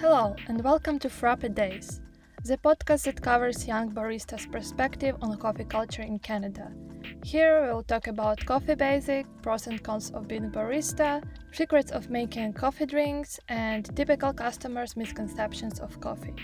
Hello, and welcome to Frappe Days, the podcast that covers young baristas' perspective on coffee culture in Canada. Here we'll talk about coffee basic, pros and cons of being a barista, secrets of making coffee drinks, and typical customers' misconceptions of coffee.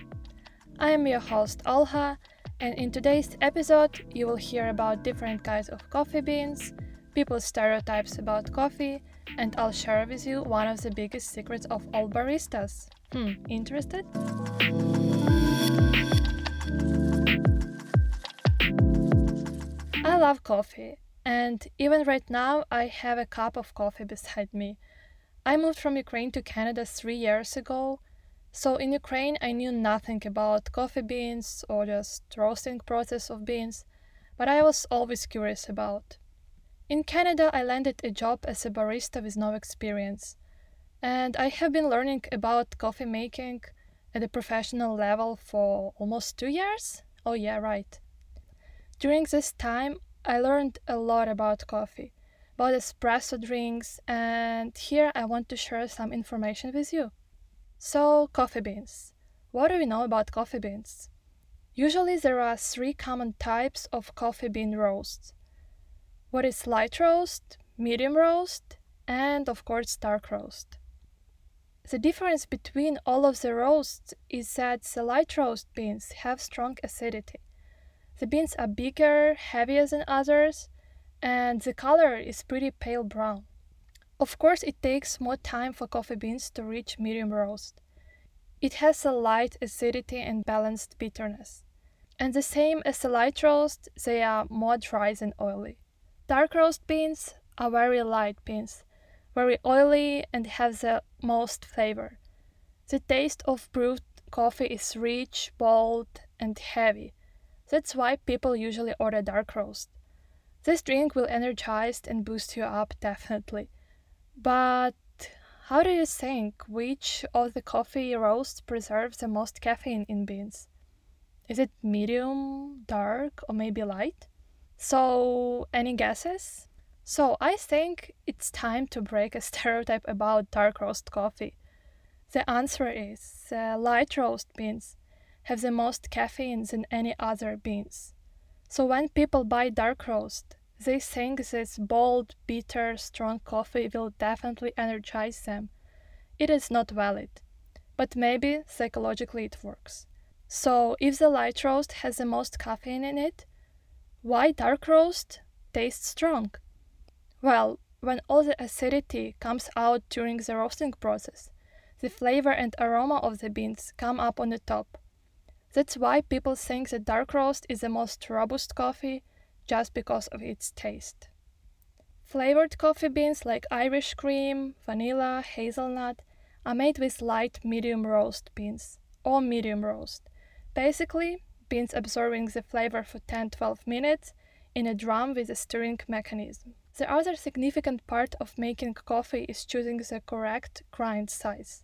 I am your host Alha, and in today's episode, you will hear about different kinds of coffee beans, people's stereotypes about coffee, and I'll share with you one of the biggest secrets of all baristas. Hmm, interested? I love coffee, and even right now, I have a cup of coffee beside me. I moved from Ukraine to Canada three years ago, so in Ukraine, I knew nothing about coffee beans or just roasting process of beans, but I was always curious about. In Canada, I landed a job as a barista with no experience, and I have been learning about coffee making at a professional level for almost two years. Oh, yeah, right. During this time, I learned a lot about coffee, about espresso drinks, and here I want to share some information with you. So, coffee beans. What do we know about coffee beans? Usually, there are three common types of coffee bean roasts what is light roast, medium roast, and of course dark roast. The difference between all of the roasts is that the light roast beans have strong acidity. The beans are bigger, heavier than others, and the color is pretty pale brown. Of course, it takes more time for coffee beans to reach medium roast. It has a light acidity and balanced bitterness. And the same as the light roast, they are more dry than oily. Dark roast beans are very light beans, very oily and have the most flavor. The taste of brewed coffee is rich, bold, and heavy. That's why people usually order dark roast. This drink will energize and boost you up definitely. But how do you think which of the coffee roasts preserves the most caffeine in beans? Is it medium, dark, or maybe light? So, any guesses? So, I think it's time to break a stereotype about dark roast coffee. The answer is uh, light roast beans have the most caffeine than any other beans. So, when people buy dark roast, they think this bold, bitter, strong coffee will definitely energize them. It is not valid, but maybe psychologically it works. So, if the light roast has the most caffeine in it, why dark roast tastes strong? Well, when all the acidity comes out during the roasting process, the flavor and aroma of the beans come up on the top. That's why people think that dark roast is the most robust coffee just because of its taste. Flavored coffee beans like Irish cream, vanilla, hazelnut are made with light medium roast beans or medium roast. Basically, beans absorbing the flavor for 10 12 minutes in a drum with a stirring mechanism. The other significant part of making coffee is choosing the correct grind size.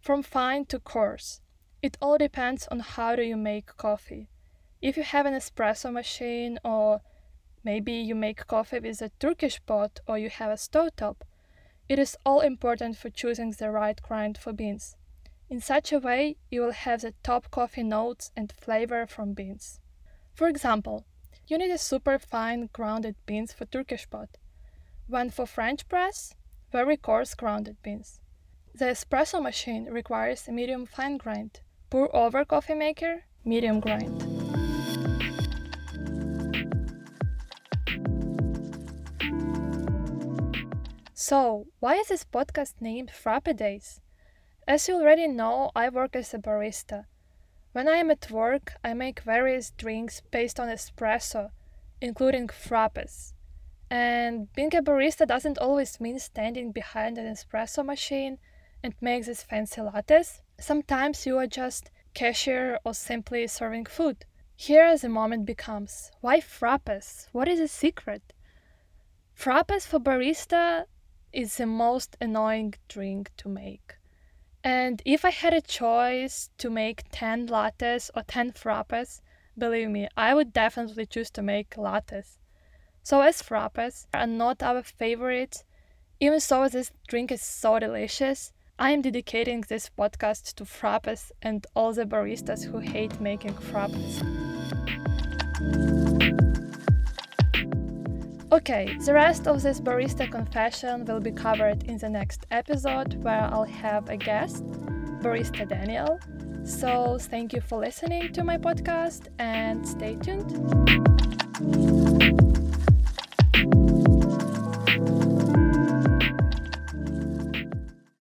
From fine to coarse, it all depends on how do you make coffee. If you have an espresso machine or maybe you make coffee with a Turkish pot or you have a stovetop, it is all important for choosing the right grind for beans. In such a way, you will have the top coffee notes and flavor from beans. For example, you need a super fine grounded beans for Turkish pot, when for French press, very coarse grounded beans. The espresso machine requires a medium fine grind. Pour over coffee maker, medium grind. So, why is this podcast named Frappe Days? As you already know, I work as a barista. When I am at work, I make various drinks based on espresso, including frappes. And being a barista doesn't always mean standing behind an espresso machine and make these fancy lattes. Sometimes you are just cashier or simply serving food. Here the moment becomes why frappes? What is the secret? Frappes for barista is the most annoying drink to make. And if I had a choice to make 10 lattes or 10 frappes, believe me, I would definitely choose to make lattes. So, as frappes are not our favorite, even so, this drink is so delicious, I am dedicating this podcast to frappes and all the baristas who hate making frappes. Okay, the rest of this barista confession will be covered in the next episode where I'll have a guest, Barista Daniel. So, thank you for listening to my podcast and stay tuned.